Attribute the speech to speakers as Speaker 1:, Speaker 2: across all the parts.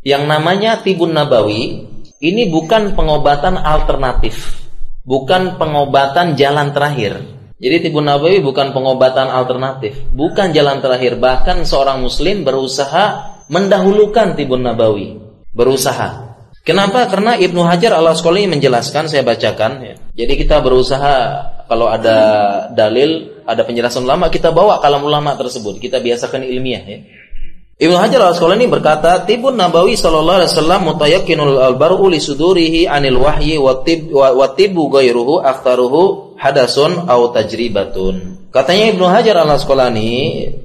Speaker 1: Yang namanya tibun nabawi ini bukan pengobatan alternatif, bukan pengobatan jalan terakhir. Jadi tibun nabawi bukan pengobatan alternatif, bukan jalan terakhir. Bahkan seorang muslim berusaha mendahulukan tibun nabawi, berusaha. Kenapa? Karena Ibnu Hajar al Asqalani menjelaskan, saya bacakan. Ya. Jadi kita berusaha kalau ada dalil, ada penjelasan ulama, kita bawa kalam ulama tersebut. Kita biasakan ilmiah. Ya. Ibnu Hajar al Asqalani berkata, Tibun Nabawi sallallahu alaihi wasallam mutayakkinul albaru li sudurihi anil wahyi wa tib wa tibu ghairuhu akhtaruhu hadasun au tajribatun. Katanya Ibnu Hajar al Asqalani,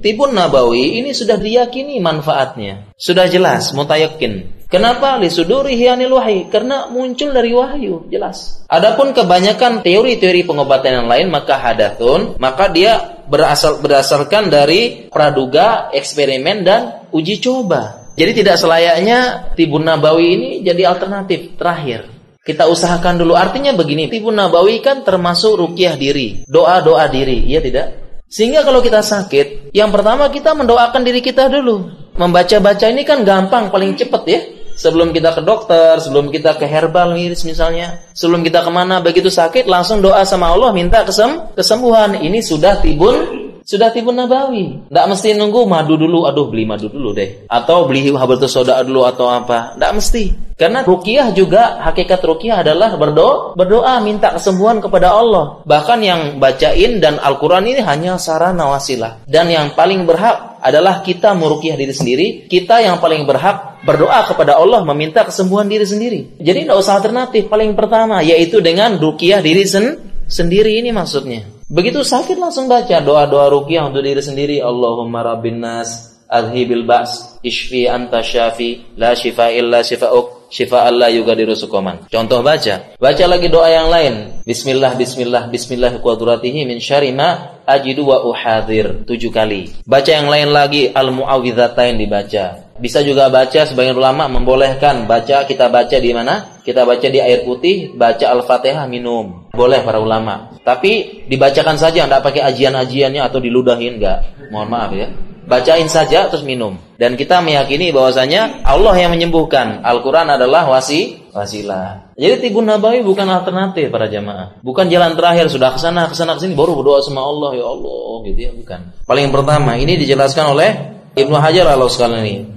Speaker 1: Tibun Nabawi ini sudah diyakini manfaatnya. Sudah jelas, mutayakin. Kenapa lisudurihi anil wahyi? Karena muncul dari wahyu, jelas. Adapun kebanyakan teori-teori pengobatan yang lain maka hadatun, maka dia berasal berdasarkan dari praduga, eksperimen dan uji coba. Jadi tidak selayaknya tibun nabawi ini jadi alternatif terakhir. Kita usahakan dulu. Artinya begini, tibun nabawi kan termasuk rukyah diri, doa-doa diri, iya tidak? Sehingga kalau kita sakit, yang pertama kita mendoakan diri kita dulu. Membaca-baca ini kan gampang, paling cepat ya sebelum kita ke dokter, sebelum kita ke herbal miris misalnya, sebelum kita ke mana begitu sakit langsung doa sama Allah minta kesem kesembuhan. Ini sudah tibun sudah tibun nabawi. Tidak mesti nunggu madu dulu, aduh beli madu dulu deh. Atau beli habatus soda dulu atau apa. Tidak mesti. Karena rukiah juga, hakikat rukiah adalah berdoa, berdoa minta kesembuhan kepada Allah. Bahkan yang bacain dan Al-Quran ini hanya sarana wasilah. Dan yang paling berhak adalah kita merukiah diri sendiri. Kita yang paling berhak berdoa kepada Allah meminta kesembuhan diri sendiri. Jadi tidak usah alternatif. Paling pertama yaitu dengan rukiah diri sen sendiri ini maksudnya. Begitu sakit langsung baca doa-doa rukyah untuk diri sendiri. Allahumma rabbin nas adhibil ba's ishfi anta syafi la shifa illa shifa'uk shifa Allah yugadiru sukoman. Contoh baca. Baca lagi doa yang lain. Bismillah bismillah bismillah qudratihi min syarri ma ajidu wa uhadir. Tujuh kali. Baca yang lain lagi al muawwidzatain dibaca. Bisa juga baca sebagian ulama membolehkan baca kita baca di mana? Kita baca di air putih, baca Al-Fatihah minum. Boleh para ulama. Tapi dibacakan saja enggak pakai ajian-ajiannya atau diludahin enggak. Mohon maaf ya. Bacain saja terus minum. Dan kita meyakini bahwasanya Allah yang menyembuhkan. Al-Qur'an adalah wasi wasilah. Jadi tibun nabawi bukan alternatif para jamaah. Bukan jalan terakhir sudah ke sana ke sana ke sini baru berdoa sama Allah ya Allah gitu ya bukan. Paling pertama ini dijelaskan oleh Ibnu Hajar al-Asqalani